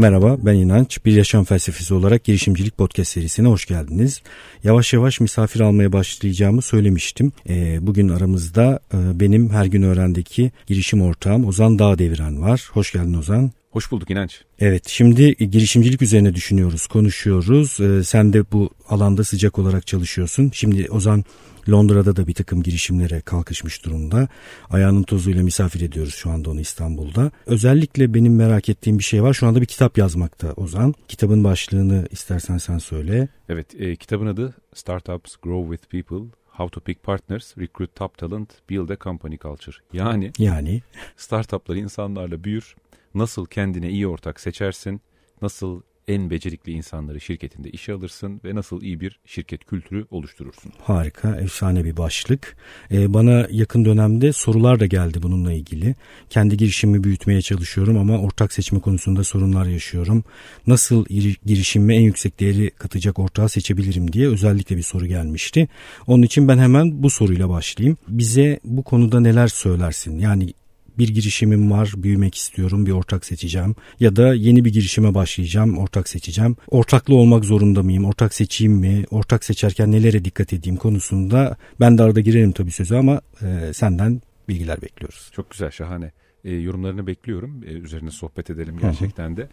Merhaba ben İnanç. Bir yaşam felsefesi olarak girişimcilik podcast serisine hoş geldiniz. Yavaş yavaş misafir almaya başlayacağımı söylemiştim. Ee, bugün aramızda e, benim her gün öğrendeki girişim ortağım Ozan Dağdeviren var. Hoş geldin Ozan. Hoş bulduk İnanç. Evet şimdi girişimcilik üzerine düşünüyoruz, konuşuyoruz. Ee, sen de bu alanda sıcak olarak çalışıyorsun. Şimdi Ozan Londra'da da bir takım girişimlere kalkışmış durumda. Ayağının tozuyla misafir ediyoruz şu anda onu İstanbul'da. Özellikle benim merak ettiğim bir şey var. Şu anda bir kitap yazmakta Ozan. Kitabın başlığını istersen sen söyle. Evet e, kitabın adı Startups Grow with People How to Pick Partners, Recruit Top Talent, Build a Company Culture. Yani, yani startuplar insanlarla büyür, nasıl kendine iyi ortak seçersin, nasıl en becerikli insanları şirketinde işe alırsın ve nasıl iyi bir şirket kültürü oluşturursun. Harika, efsane bir başlık. Ee, bana yakın dönemde sorular da geldi bununla ilgili. Kendi girişimimi büyütmeye çalışıyorum ama ortak seçme konusunda sorunlar yaşıyorum. Nasıl girişimime en yüksek değeri katacak ortağı seçebilirim diye özellikle bir soru gelmişti. Onun için ben hemen bu soruyla başlayayım. Bize bu konuda neler söylersin? Yani bir girişimim var, büyümek istiyorum, bir ortak seçeceğim ya da yeni bir girişime başlayacağım, ortak seçeceğim. Ortaklı olmak zorunda mıyım? Ortak seçeyim mi? Ortak seçerken nelere dikkat edeyim konusunda ben de arada girerim tabii sözü ama e, senden bilgiler bekliyoruz. Çok güzel, şahane. E, yorumlarını bekliyorum. E, üzerine sohbet edelim gerçekten de.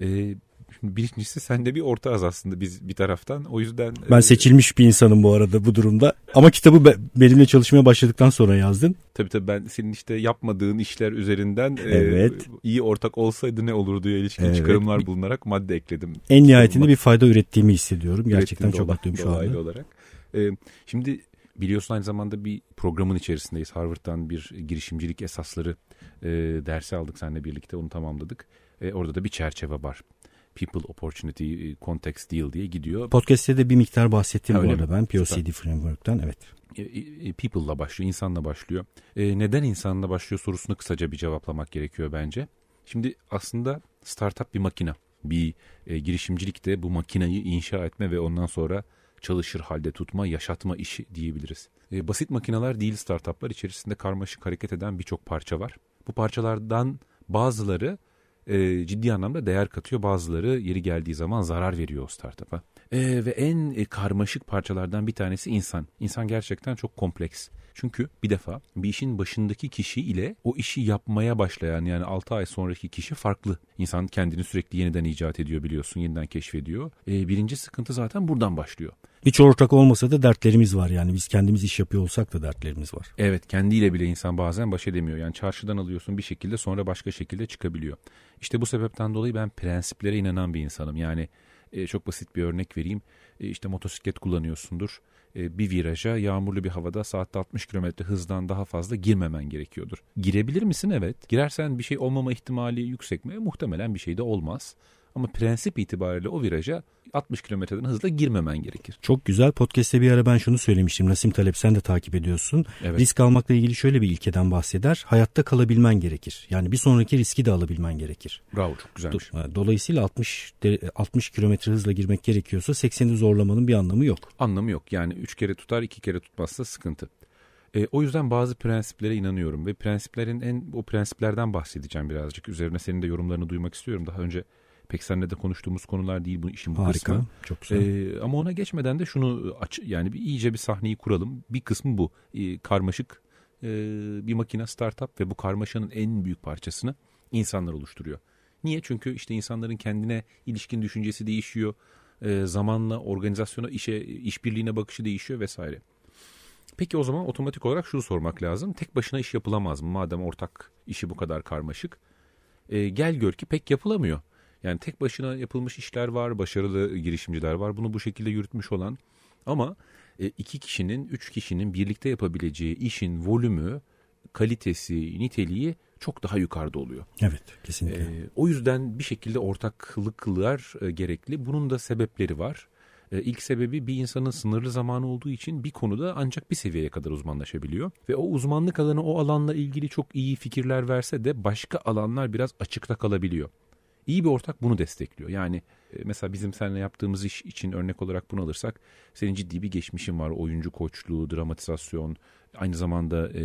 E, birincisi sen de bir ortağız aslında biz bir taraftan. O yüzden... Ben e, seçilmiş bir insanım bu arada bu durumda. Ama kitabı be, benimle çalışmaya başladıktan sonra yazdın. Tabii tabii ben senin işte yapmadığın işler üzerinden e, evet. e, iyi ortak olsaydı ne olurdu ya ilişkin evet. çıkarımlar bulunarak madde ekledim. En nihayetinde bir fayda ürettiğimi hissediyorum. Gerçekten çok mutluyum şu anda. olarak. E, şimdi biliyorsun aynı zamanda bir programın içerisindeyiz. Harvard'dan bir girişimcilik esasları e, dersi aldık seninle birlikte onu tamamladık. E, orada da bir çerçeve var. People Opportunity e, Context Deal diye gidiyor. Podcast'te de bir miktar bahsettim ha, bu arada ben POCD Framework'tan evet. E, e, people'la başlıyor, insanla başlıyor. E, neden insanla başlıyor sorusunu kısaca bir cevaplamak gerekiyor bence. Şimdi aslında startup bir makine. Bir e, girişimcilik bu makinayı inşa etme ve ondan sonra çalışır halde tutma, yaşatma işi diyebiliriz. E, basit makineler değil startuplar içerisinde karmaşık hareket eden birçok parça var. Bu parçalardan bazıları e, ciddi anlamda değer katıyor. Bazıları yeri geldiği zaman zarar veriyor o startup'a. E, ve en e, karmaşık parçalardan bir tanesi insan. İnsan gerçekten çok kompleks. Çünkü bir defa bir işin başındaki kişi ile o işi yapmaya başlayan yani 6 ay sonraki kişi farklı. İnsan kendini sürekli yeniden icat ediyor biliyorsun, yeniden keşfediyor. E, birinci sıkıntı zaten buradan başlıyor. Hiç ortak olmasa da dertlerimiz var yani biz kendimiz iş yapıyor olsak da dertlerimiz var. Evet kendiyle bile insan bazen baş edemiyor. Yani çarşıdan alıyorsun bir şekilde sonra başka şekilde çıkabiliyor. İşte bu sebepten dolayı ben prensiplere inanan bir insanım. Yani e, çok basit bir örnek vereyim. E, işte motosiklet kullanıyorsundur. E, bir viraja yağmurlu bir havada saatte 60 km hızdan daha fazla girmemen gerekiyordur. Girebilir misin? Evet. Girersen bir şey olmama ihtimali yüksek mi? Muhtemelen bir şey de olmaz. Ama prensip itibariyle o viraja 60 kilometreden hızla girmemen gerekir. Çok güzel. Podcast'te bir ara ben şunu söylemiştim. Nasim Talep sen de takip ediyorsun. Evet. Risk almakla ilgili şöyle bir ilkeden bahseder. Hayatta kalabilmen gerekir. Yani bir sonraki riski de alabilmen gerekir. Bravo çok güzelmiş. Dolayısıyla 60 60 kilometre hızla girmek gerekiyorsa 80'i zorlamanın bir anlamı yok. Anlamı yok. Yani 3 kere tutar 2 kere tutmazsa sıkıntı. E, o yüzden bazı prensiplere inanıyorum ve prensiplerin en o prensiplerden bahsedeceğim birazcık. Üzerine senin de yorumlarını duymak istiyorum. Daha önce pek seninle de konuştuğumuz konular değil bu işin bu Harika, kısmı. çok güzel. Ee, ama ona geçmeden de şunu aç yani bir iyice bir sahneyi kuralım. Bir kısmı bu. Ee, karmaşık e, bir makine startup ve bu karmaşanın en büyük parçasını insanlar oluşturuyor. Niye? Çünkü işte insanların kendine ilişkin düşüncesi değişiyor. E, zamanla organizasyona, işe, işbirliğine bakışı değişiyor vesaire. Peki o zaman otomatik olarak şunu sormak lazım. Tek başına iş yapılamaz mı? Madem ortak işi bu kadar karmaşık. E, gel gör ki pek yapılamıyor. Yani tek başına yapılmış işler var, başarılı girişimciler var. Bunu bu şekilde yürütmüş olan ama e, iki kişinin, üç kişinin birlikte yapabileceği işin volümü, kalitesi, niteliği çok daha yukarıda oluyor. Evet, kesinlikle. E, o yüzden bir şekilde ortaklıklar e, gerekli. Bunun da sebepleri var. E, ilk sebebi bir insanın sınırlı zamanı olduğu için bir konuda ancak bir seviyeye kadar uzmanlaşabiliyor. Ve o uzmanlık alanı o alanla ilgili çok iyi fikirler verse de başka alanlar biraz açıkta kalabiliyor. İyi bir ortak bunu destekliyor. Yani e, mesela bizim seninle yaptığımız iş için örnek olarak bunu alırsak senin ciddi bir geçmişin var. Oyuncu koçluğu, dramatizasyon, aynı zamanda e,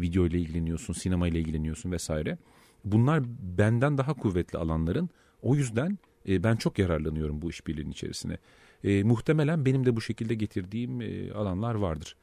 video ile ilgileniyorsun, sinema ile ilgileniyorsun vesaire. Bunlar benden daha kuvvetli alanların O yüzden e, ben çok yararlanıyorum bu işbirliğinin içerisine. E, muhtemelen benim de bu şekilde getirdiğim e, alanlar vardır.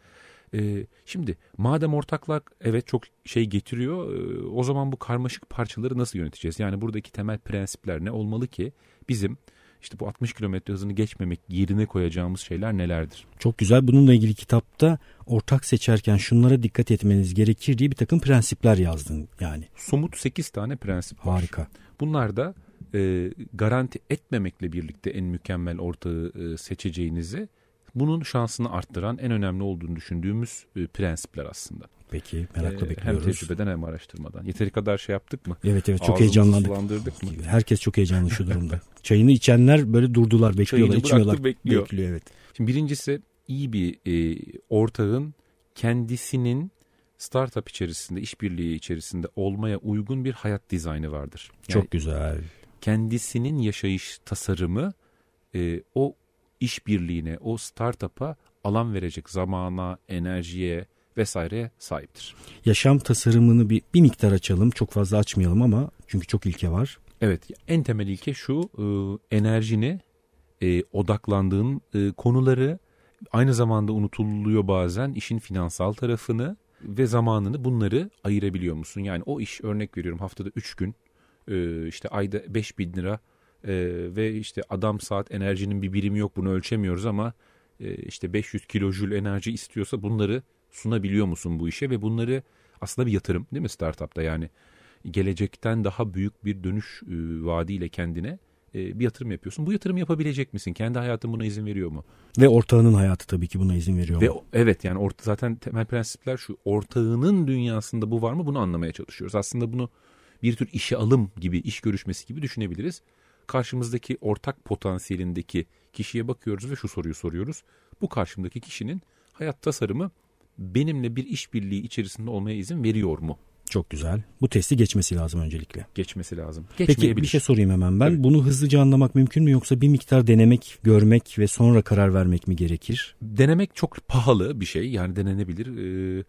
E, şimdi madem ortaklık evet çok şey getiriyor e, o zaman bu karmaşık parçaları nasıl yöneteceğiz? Yani buradaki temel prensipler ne olmalı ki bizim işte bu 60 kilometre hızını geçmemek yerine koyacağımız şeyler nelerdir? Çok güzel. Bununla ilgili kitapta ortak seçerken şunlara dikkat etmeniz gerekir diye bir takım prensipler yazdın yani. Somut 8 tane prensip var. Harika. Bunlar da e, garanti etmemekle birlikte en mükemmel ortağı e, seçeceğinizi bunun şansını arttıran en önemli olduğunu düşündüğümüz e, prensipler aslında. Peki merakla ee, bekliyoruz. Hem tecrübeden hem araştırmadan. Yeteri kadar şey yaptık mı? Evet evet çok heyecanlandık. mı? Herkes çok heyecanlı şu durumda. Çayını içenler böyle durdular bekliyorlar. Çayını içmiyorlar. bekliyor. bekliyor evet. Şimdi birincisi iyi bir e, ortağın kendisinin startup içerisinde, işbirliği içerisinde olmaya uygun bir hayat dizaynı vardır. Yani çok güzel. Kendisinin yaşayış tasarımı e, o işbirliğine, o startup'a alan verecek zamana, enerjiye vesaireye sahiptir. Yaşam tasarımını bir, bir miktar açalım. Çok fazla açmayalım ama çünkü çok ilke var. Evet en temel ilke şu e, enerjini e, odaklandığın e, konuları aynı zamanda unutuluyor bazen işin finansal tarafını ve zamanını bunları ayırabiliyor musun? Yani o iş örnek veriyorum haftada 3 gün e, işte ayda 5 bin lira e, ve işte adam saat enerjinin bir birimi yok bunu ölçemiyoruz ama e, işte 500 kilojül enerji istiyorsa bunları sunabiliyor musun bu işe ve bunları aslında bir yatırım değil mi startupta yani gelecekten daha büyük bir dönüş e, vaadiyle kendine e, bir yatırım yapıyorsun. Bu yatırım yapabilecek misin? Kendi hayatın buna izin veriyor mu? Ve ortağının hayatı tabii ki buna izin veriyor Ve mu? evet yani orta, zaten temel prensipler şu. Ortağının dünyasında bu var mı? Bunu anlamaya çalışıyoruz. Aslında bunu bir tür işe alım gibi, iş görüşmesi gibi düşünebiliriz. Karşımızdaki ortak potansiyelindeki kişiye bakıyoruz ve şu soruyu soruyoruz. Bu karşımdaki kişinin hayat tasarımı benimle bir işbirliği içerisinde olmaya izin veriyor mu? Çok güzel. Bu testi geçmesi lazım öncelikle. Geçmesi lazım. Peki bir şey sorayım hemen ben. Evet. Bunu hızlıca anlamak mümkün mü yoksa bir miktar denemek, görmek ve sonra karar vermek mi gerekir? Denemek çok pahalı bir şey. Yani denenebilir. Ee,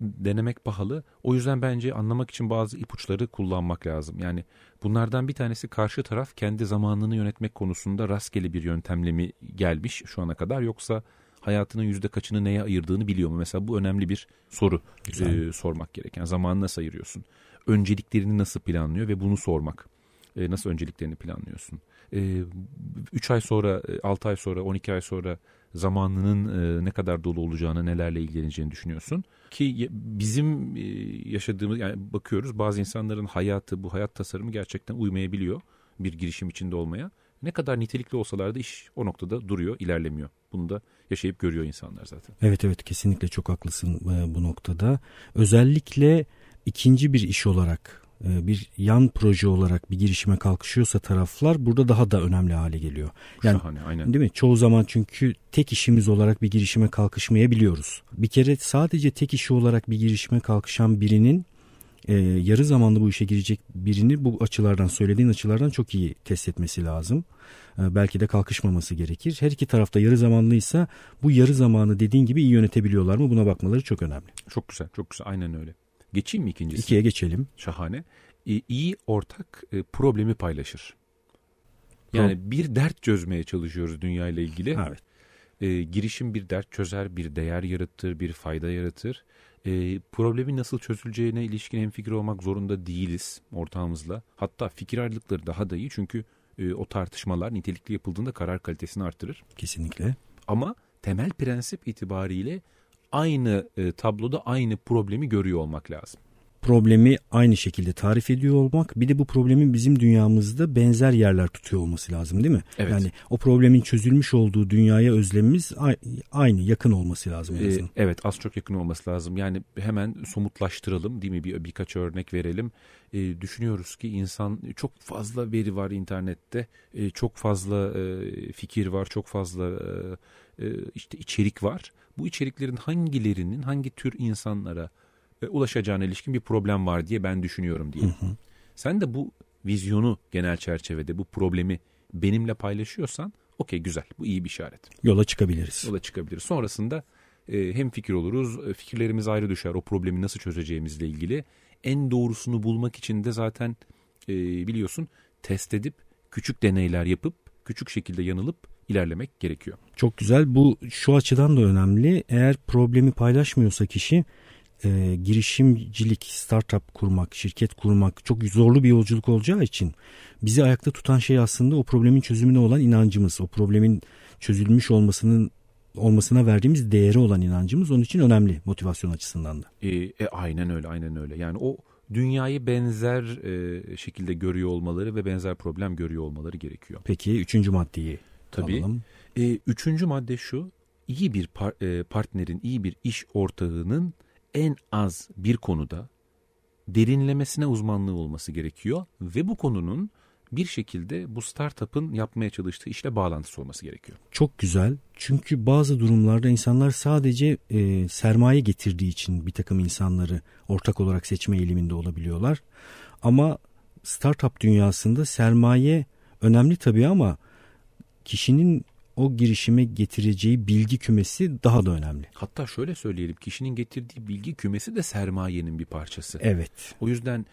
denemek pahalı. O yüzden bence anlamak için bazı ipuçları kullanmak lazım. Yani bunlardan bir tanesi karşı taraf kendi zamanını yönetmek konusunda rastgele bir yöntemle mi gelmiş şu ana kadar yoksa hayatının yüzde kaçını neye ayırdığını biliyor mu? Mesela bu önemli bir soru e, sormak gereken. Zamanı nasıl ayırıyorsun? Önceliklerini nasıl planlıyor ve bunu sormak. E, nasıl önceliklerini planlıyorsun? 3 e, ay sonra, 6 ay sonra, 12 ay sonra zamanının e, ne kadar dolu olacağını, nelerle ilgileneceğini düşünüyorsun. Ki bizim e, yaşadığımız, yani bakıyoruz bazı insanların hayatı, bu hayat tasarımı gerçekten uymayabiliyor bir girişim içinde olmaya. Ne kadar nitelikli olsalar da iş o noktada duruyor, ilerlemiyor. Bunu da yaşayıp görüyor insanlar zaten. Evet evet kesinlikle çok haklısın e, bu noktada. Özellikle ikinci bir iş olarak bir yan proje olarak bir girişime kalkışıyorsa taraflar burada daha da önemli hale geliyor. Yani Şahane, aynen. değil mi? Çoğu zaman çünkü tek işimiz olarak bir girişime kalkışmayabiliyoruz. Bir kere sadece tek işi olarak bir girişime kalkışan birinin e, yarı zamanlı bu işe girecek birini bu açılardan söylediğin açılardan çok iyi test etmesi lazım. E, belki de kalkışmaması gerekir. Her iki tarafta yarı zamanlıysa bu yarı zamanı dediğin gibi iyi yönetebiliyorlar mı buna bakmaları çok önemli. Çok güzel çok güzel aynen öyle. Geçeyim mi ikincisi? İkiye geçelim. Şahane. E, iyi ortak e, problemi paylaşır. Yani Pro- bir dert çözmeye çalışıyoruz dünya ile ilgili. Evet. E, girişim bir dert çözer, bir değer yaratır, bir fayda yaratır. E, problemin nasıl çözüleceğine ilişkin hemfikir olmak zorunda değiliz ortağımızla. Hatta fikir ayrılıkları daha da iyi çünkü e, o tartışmalar nitelikli yapıldığında karar kalitesini artırır. Kesinlikle. Ama temel prensip itibariyle aynı e, tabloda aynı problemi görüyor olmak lazım problemi aynı şekilde tarif ediyor olmak bir de bu problemin bizim dünyamızda benzer yerler tutuyor olması lazım değil mi? Evet. Yani o problemin çözülmüş olduğu dünyaya özlemimiz aynı yakın olması lazım. Ee, evet az çok yakın olması lazım. Yani hemen somutlaştıralım değil mi? Bir, birkaç örnek verelim. Ee, düşünüyoruz ki insan çok fazla veri var internette. Ee, çok fazla e, fikir var. Çok fazla e, e, işte içerik var. Bu içeriklerin hangilerinin hangi tür insanlara e, ulaşacağına ilişkin bir problem var diye ben düşünüyorum diye. Hı hı. Sen de bu vizyonu genel çerçevede bu problemi benimle paylaşıyorsan okey güzel bu iyi bir işaret. Yola çıkabiliriz. Yola çıkabiliriz. Sonrasında e, hem fikir oluruz e, fikirlerimiz ayrı düşer o problemi nasıl çözeceğimizle ilgili. En doğrusunu bulmak için de zaten e, biliyorsun test edip küçük deneyler yapıp küçük şekilde yanılıp ilerlemek gerekiyor. Çok güzel. Bu şu açıdan da önemli. Eğer problemi paylaşmıyorsa kişi e, girişimcilik, startup kurmak, şirket kurmak çok zorlu bir yolculuk olacağı için bizi ayakta tutan şey aslında o problemin çözümüne olan inancımız. O problemin çözülmüş olmasının olmasına verdiğimiz değeri olan inancımız onun için önemli motivasyon açısından da. E, e, aynen öyle, aynen öyle. Yani o dünyayı benzer e, şekilde görüyor olmaları ve benzer problem görüyor olmaları gerekiyor. Peki üçüncü maddeyi Tabii. alalım. E, üçüncü madde şu, iyi bir par, e, partnerin, iyi bir iş ortağının en az bir konuda derinlemesine uzmanlığı olması gerekiyor ve bu konunun bir şekilde bu startup'ın yapmaya çalıştığı işle bağlantısı olması gerekiyor. Çok güzel. Çünkü bazı durumlarda insanlar sadece e, sermaye getirdiği için bir takım insanları ortak olarak seçme eğiliminde olabiliyorlar. Ama startup dünyasında sermaye önemli tabii ama kişinin o girişime getireceği bilgi kümesi daha da önemli. Hatta şöyle söyleyelim kişinin getirdiği bilgi kümesi de sermayenin bir parçası. Evet. O yüzden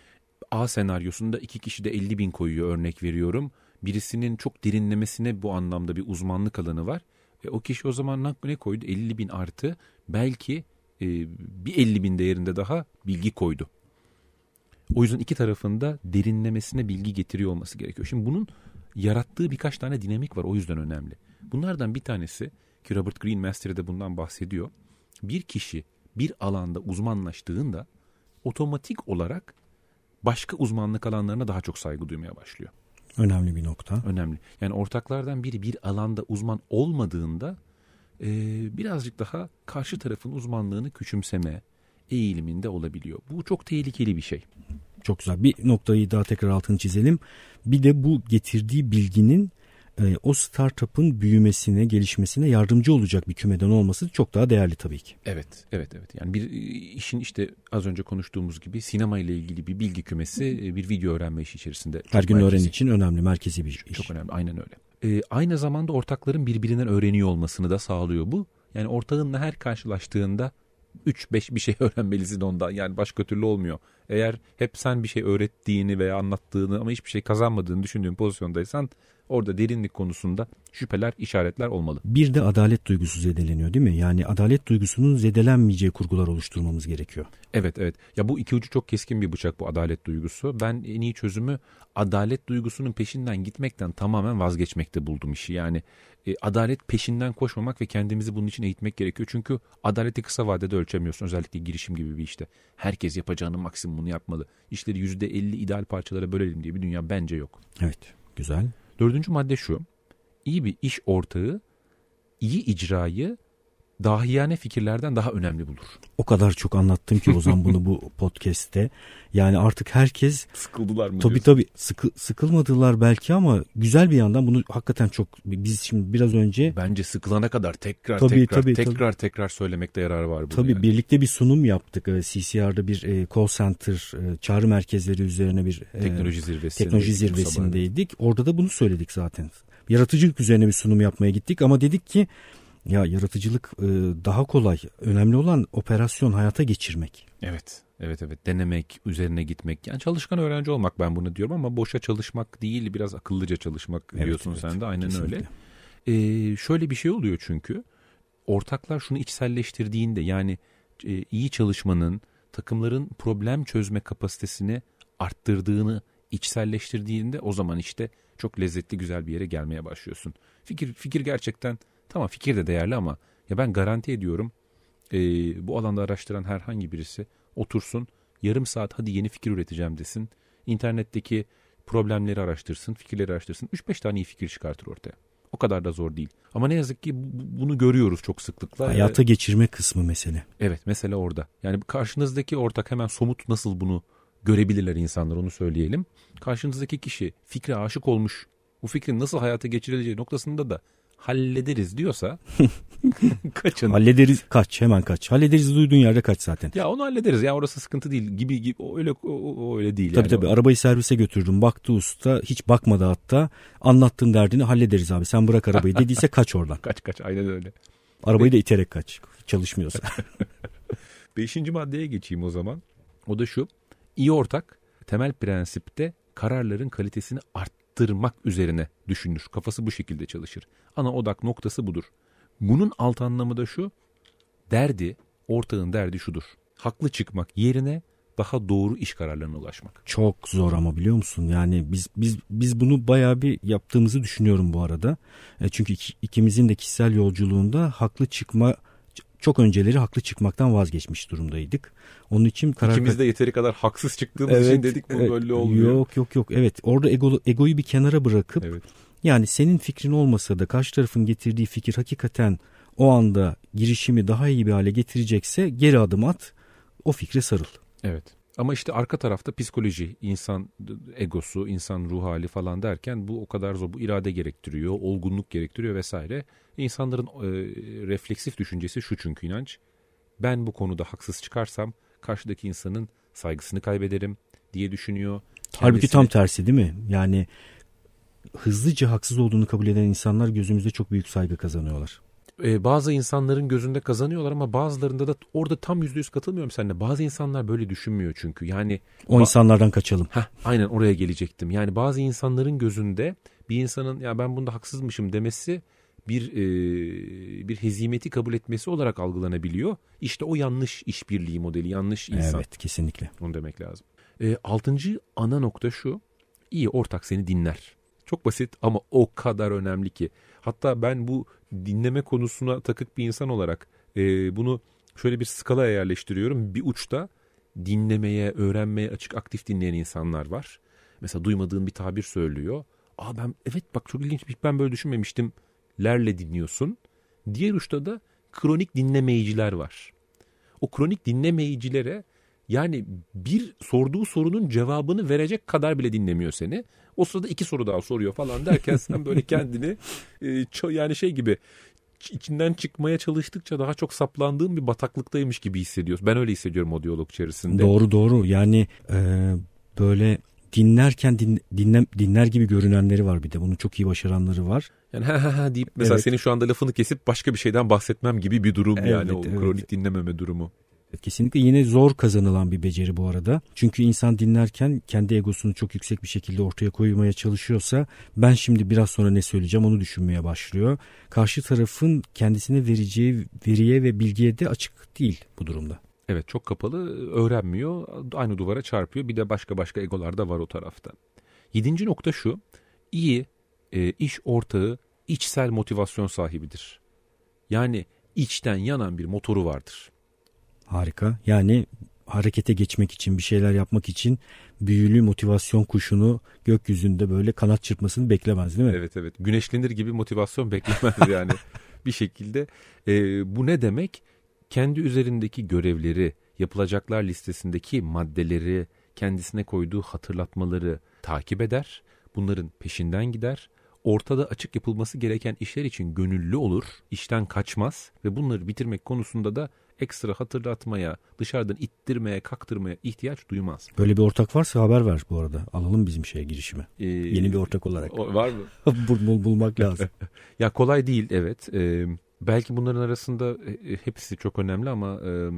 A senaryosunda iki kişi de 50 bin koyuyor örnek veriyorum. Birisinin çok derinlemesine bu anlamda bir uzmanlık alanı var. E, o kişi o zaman ne koydu? 50 bin artı belki e, bir 50 bin değerinde daha bilgi koydu. O yüzden iki tarafında derinlemesine bilgi getiriyor olması gerekiyor. Şimdi bunun yarattığı birkaç tane dinamik var o yüzden önemli. Bunlardan bir tanesi ki Robert Greene Master'de bundan bahsediyor. Bir kişi bir alanda uzmanlaştığında otomatik olarak başka uzmanlık alanlarına daha çok saygı duymaya başlıyor. Önemli bir nokta. Önemli. Yani ortaklardan biri bir alanda uzman olmadığında e, birazcık daha karşı tarafın uzmanlığını küçümseme eğiliminde olabiliyor. Bu çok tehlikeli bir şey. Çok güzel. Bir noktayı daha tekrar altını çizelim. Bir de bu getirdiği bilginin e, o startup'ın büyümesine, gelişmesine yardımcı olacak bir kümeden olması çok daha değerli tabii ki. Evet, evet, evet. Yani bir e, işin işte az önce konuştuğumuz gibi sinema ile ilgili bir bilgi kümesi e, bir video öğrenme işi içerisinde. Her gün öğren için önemli, merkezi bir iş. Çok önemli, aynen öyle. Ee, aynı zamanda ortakların birbirinden öğreniyor olmasını da sağlıyor bu. Yani ortağınla her karşılaştığında 3-5 bir şey öğrenmelisin ondan. Yani başka türlü olmuyor. Eğer hep sen bir şey öğrettiğini veya anlattığını ama hiçbir şey kazanmadığını düşündüğün pozisyondaysan orada derinlik konusunda şüpheler, işaretler olmalı. Bir de adalet duygusu zedeleniyor değil mi? Yani adalet duygusunun zedelenmeyeceği kurgular oluşturmamız gerekiyor. Evet evet. Ya bu iki ucu çok keskin bir bıçak bu adalet duygusu. Ben en iyi çözümü adalet duygusunun peşinden gitmekten tamamen vazgeçmekte buldum işi. Yani e, adalet peşinden koşmamak ve kendimizi bunun için eğitmek gerekiyor. Çünkü adaleti kısa vadede ölçemiyorsun özellikle girişim gibi bir işte. Herkes yapacağının maksimumunu yapmalı. İşleri %50 ideal parçalara bölelim diye bir dünya bence yok. Evet güzel. Dördüncü madde şu. İyi bir iş ortağı iyi icrayı dahiyane fikirlerden daha önemli bulur. O kadar çok anlattım ki o zaman bunu bu podcast'te. Yani artık herkes sıkıldılar mı? Tabii diyorsun? tabii sıkı, sıkılmadılar belki ama güzel bir yandan bunu hakikaten çok biz şimdi biraz önce bence sıkılana kadar tekrar tabii, tekrar tabii, tekrar tabii. tekrar söylemekte yarar var burada. Tabii yani. birlikte bir sunum yaptık. CCR'da bir e, call center e, çağrı merkezleri üzerine bir e, teknoloji zirvesi teknoloji zirvesindeydik. Orada da bunu söyledik zaten. Yaratıcılık üzerine bir sunum yapmaya gittik ama dedik ki ya yaratıcılık e, daha kolay. Önemli olan operasyon hayata geçirmek. Evet. Evet evet denemek, üzerine gitmek. Yani çalışkan öğrenci olmak ben bunu diyorum ama boşa çalışmak değil biraz akıllıca çalışmak evet, diyorsun evet, sen de aynen kesinlikle. öyle. Ee, şöyle bir şey oluyor çünkü ortaklar şunu içselleştirdiğinde yani e, iyi çalışmanın takımların problem çözme kapasitesini arttırdığını içselleştirdiğinde o zaman işte çok lezzetli güzel bir yere gelmeye başlıyorsun. Fikir fikir gerçekten Tamam fikir de değerli ama ya ben garanti ediyorum e, bu alanda araştıran herhangi birisi otursun yarım saat hadi yeni fikir üreteceğim desin. İnternetteki problemleri araştırsın, fikirleri araştırsın. 3-5 tane iyi fikir çıkartır ortaya. O kadar da zor değil. Ama ne yazık ki bunu görüyoruz çok sıklıkla. Hayata ee, geçirme kısmı mesele. Evet mesele orada. Yani karşınızdaki ortak hemen somut nasıl bunu görebilirler insanlar onu söyleyelim. Karşınızdaki kişi fikre aşık olmuş. Bu fikrin nasıl hayata geçirileceği noktasında da hallederiz diyorsa kaçın. Hallederiz kaç hemen kaç. Hallederiz duyduğun yerde kaç zaten. Ya onu hallederiz ya orası sıkıntı değil gibi gibi öyle o, öyle değil. Tabii yani tabii o. arabayı servise götürdüm baktı usta hiç bakmadı hatta anlattığın derdini hallederiz abi sen bırak arabayı dediyse kaç oradan. kaç kaç aynen öyle. Arabayı da iterek kaç çalışmıyorsa. Beşinci maddeye geçeyim o zaman. O da şu iyi ortak temel prensipte kararların kalitesini art arttırmak üzerine düşünür. Kafası bu şekilde çalışır. Ana odak noktası budur. Bunun alt anlamı da şu. Derdi, ortağın derdi şudur. Haklı çıkmak yerine daha doğru iş kararlarına ulaşmak. Çok zor ama biliyor musun? Yani biz biz biz bunu bayağı bir yaptığımızı düşünüyorum bu arada. E, çünkü iki, ikimizin de kişisel yolculuğunda haklı çıkma çok önceleri haklı çıkmaktan vazgeçmiş durumdaydık. Onun için karar İkimiz de yeteri kadar haksız çıktığımız evet, için dedik bu evet, böyle olmuyor. Yok yok yok. Evet orada ego, egoyu bir kenara bırakıp evet. yani senin fikrin olmasa da karşı tarafın getirdiği fikir hakikaten o anda girişimi daha iyi bir hale getirecekse geri adım at o fikre sarıl. Evet. Ama işte arka tarafta psikoloji, insan egosu, insan ruh hali falan derken bu o kadar zor. Bu irade gerektiriyor, olgunluk gerektiriyor vesaire. İnsanların e, refleksif düşüncesi şu çünkü inanç. Ben bu konuda haksız çıkarsam karşıdaki insanın saygısını kaybederim diye düşünüyor. Kendisi... Halbuki tam tersi değil mi? Yani hızlıca haksız olduğunu kabul eden insanlar gözümüzde çok büyük saygı kazanıyorlar e, bazı insanların gözünde kazanıyorlar ama bazılarında da orada tam yüzde yüz katılmıyorum seninle. Bazı insanlar böyle düşünmüyor çünkü. Yani o insanlardan kaçalım. Heh, aynen oraya gelecektim. Yani bazı insanların gözünde bir insanın ya ben bunda haksızmışım demesi bir e, bir hezimeti kabul etmesi olarak algılanabiliyor. İşte o yanlış işbirliği modeli, yanlış insan. Evet, kesinlikle. Onu demek lazım. E, altıncı ana nokta şu. İyi ortak seni dinler. Çok basit ama o kadar önemli ki. Hatta ben bu dinleme konusuna takık bir insan olarak e, bunu şöyle bir skalaya yerleştiriyorum. Bir uçta dinlemeye, öğrenmeye açık aktif dinleyen insanlar var. Mesela duymadığın bir tabir söylüyor. Aa ben evet bak çok ilginç ben böyle düşünmemiştim. Lerle dinliyorsun. Diğer uçta da kronik dinlemeyiciler var. O kronik dinlemeyicilere yani bir sorduğu sorunun cevabını verecek kadar bile dinlemiyor seni. O sırada iki soru daha soruyor falan derken sen böyle kendini e, yani şey gibi içinden çıkmaya çalıştıkça daha çok saplandığın bir bataklıktaymış gibi hissediyorsun. Ben öyle hissediyorum o diyalog içerisinde. Doğru doğru yani e, böyle dinlerken din, dinle, dinler gibi görünenleri var bir de. Bunu çok iyi başaranları var. Yani ha ha ha deyip mesela evet. senin şu anda lafını kesip başka bir şeyden bahsetmem gibi bir durum evet, yani o evet. kronik dinlememe durumu. Kesinlikle yine zor kazanılan bir beceri bu arada. Çünkü insan dinlerken kendi egosunu çok yüksek bir şekilde ortaya koymaya çalışıyorsa ben şimdi biraz sonra ne söyleyeceğim onu düşünmeye başlıyor. Karşı tarafın kendisine vereceği veriye ve bilgiye de açık değil bu durumda. Evet çok kapalı öğrenmiyor aynı duvara çarpıyor bir de başka başka egolar da var o tarafta. Yedinci nokta şu iyi e, iş ortağı içsel motivasyon sahibidir. Yani içten yanan bir motoru vardır. Harika. Yani harekete geçmek için bir şeyler yapmak için büyülü motivasyon kuşunu gökyüzünde böyle kanat çırpmasını beklemez değil mi? Evet evet güneşlenir gibi motivasyon beklemez yani bir şekilde. E, bu ne demek? Kendi üzerindeki görevleri, yapılacaklar listesindeki maddeleri, kendisine koyduğu hatırlatmaları takip eder. Bunların peşinden gider. Ortada açık yapılması gereken işler için gönüllü olur, işten kaçmaz ve bunları bitirmek konusunda da ekstra hatırlatmaya, dışarıdan ittirmeye, kaktırmaya ihtiyaç duymaz. Böyle bir ortak varsa haber ver bu arada. Alalım bizim şeye girişime. Ee, Yeni bir ortak olarak. O, var mı? bul, bul, bulmak lazım. ya kolay değil evet. Ee, belki bunların arasında e, e, hepsi çok önemli ama e,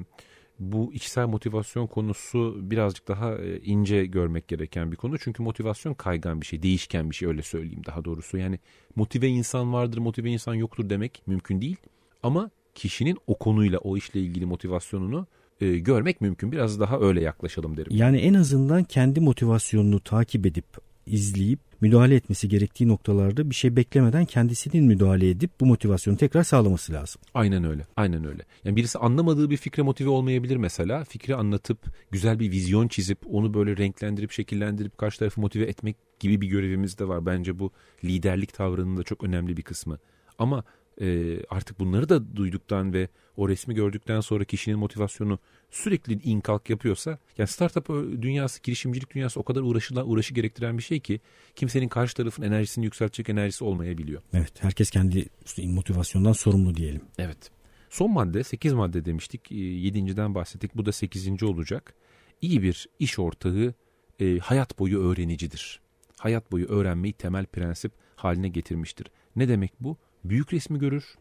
bu içsel motivasyon konusu birazcık daha e, ince görmek gereken bir konu. Çünkü motivasyon kaygan bir şey, değişken bir şey öyle söyleyeyim daha doğrusu. Yani motive insan vardır, motive insan yoktur demek mümkün değil. Ama kişinin o konuyla o işle ilgili motivasyonunu e, görmek mümkün. Biraz daha öyle yaklaşalım derim. Yani en azından kendi motivasyonunu takip edip izleyip müdahale etmesi gerektiği noktalarda bir şey beklemeden kendisinin müdahale edip bu motivasyonu tekrar sağlaması lazım. Aynen öyle. Aynen öyle. Yani birisi anlamadığı bir fikre motive olmayabilir mesela. Fikri anlatıp güzel bir vizyon çizip onu böyle renklendirip şekillendirip karşı tarafı motive etmek gibi bir görevimiz de var. Bence bu liderlik tavrının da çok önemli bir kısmı. Ama e, artık bunları da duyduktan ve o resmi gördükten sonra kişinin motivasyonu sürekli inkalk yapıyorsa yani startup dünyası, girişimcilik dünyası o kadar uğraşılan, uğraşı gerektiren bir şey ki kimsenin karşı tarafın enerjisini yükseltecek enerjisi olmayabiliyor. Evet herkes kendi motivasyondan sorumlu diyelim. Evet. Son madde 8 madde demiştik. 7.den bahsettik. Bu da 8. olacak. İyi bir iş ortağı e, hayat boyu öğrenicidir. Hayat boyu öğrenmeyi temel prensip haline getirmiştir. Ne demek bu? Büyük resmi görür.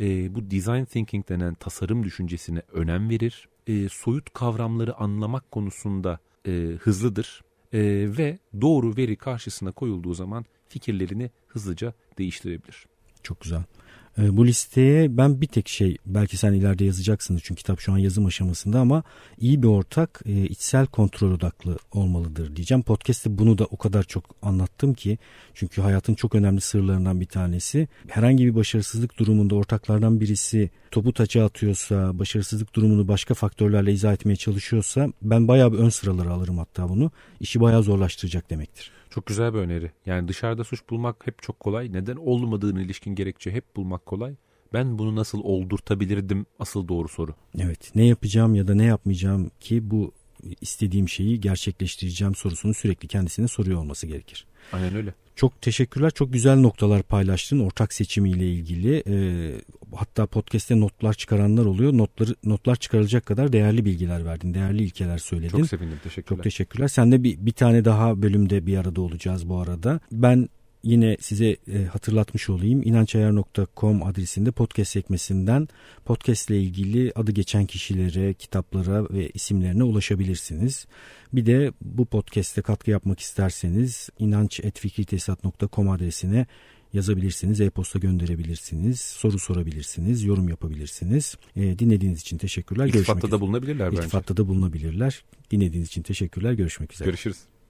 E, bu design thinking denen tasarım düşüncesine önem verir. E, soyut kavramları anlamak konusunda e, hızlıdır. e, ve doğru veri karşısına koyulduğu zaman fikirlerini hızlıca değiştirebilir. Çok güzel. E, bu listeye ben bir tek şey belki sen ileride yazacaksınız çünkü kitap şu an yazım aşamasında ama iyi bir ortak e, içsel kontrol odaklı olmalıdır diyeceğim. Podcast'te bunu da o kadar çok anlattım ki çünkü hayatın çok önemli sırlarından bir tanesi. Herhangi bir başarısızlık durumunda ortaklardan birisi topu taça atıyorsa, başarısızlık durumunu başka faktörlerle izah etmeye çalışıyorsa ben bayağı bir ön sıralara alırım hatta bunu. İşi bayağı zorlaştıracak demektir. Çok güzel bir öneri. Yani dışarıda suç bulmak hep çok kolay. Neden olmadığını ilişkin gerekçe hep bulmak kolay. Ben bunu nasıl oldurtabilirdim asıl doğru soru. Evet ne yapacağım ya da ne yapmayacağım ki bu istediğim şeyi gerçekleştireceğim sorusunu sürekli kendisine soruyor olması gerekir. Aynen öyle. Çok teşekkürler. Çok güzel noktalar paylaştın ortak seçimiyle ilgili. E, hatta podcast'te notlar çıkaranlar oluyor. Notları notlar çıkarılacak kadar değerli bilgiler verdin. Değerli ilkeler söyledin. Çok sevindim. Teşekkürler. Çok teşekkürler. Sen de bir, bir tane daha bölümde bir arada olacağız bu arada. Ben yine size e, hatırlatmış olayım. inançayar.com adresinde podcast sekmesinden podcast ile ilgili adı geçen kişilere, kitaplara ve isimlerine ulaşabilirsiniz. Bir de bu podcast'te katkı yapmak isterseniz inanç.fikritesat.com adresine yazabilirsiniz, e-posta gönderebilirsiniz, soru sorabilirsiniz, yorum yapabilirsiniz. E, dinlediğiniz için teşekkürler. İltifatta da bulunabilirler bence. İltifatta da bulunabilirler. Dinlediğiniz için teşekkürler. Görüşmek üzere. Görüşürüz.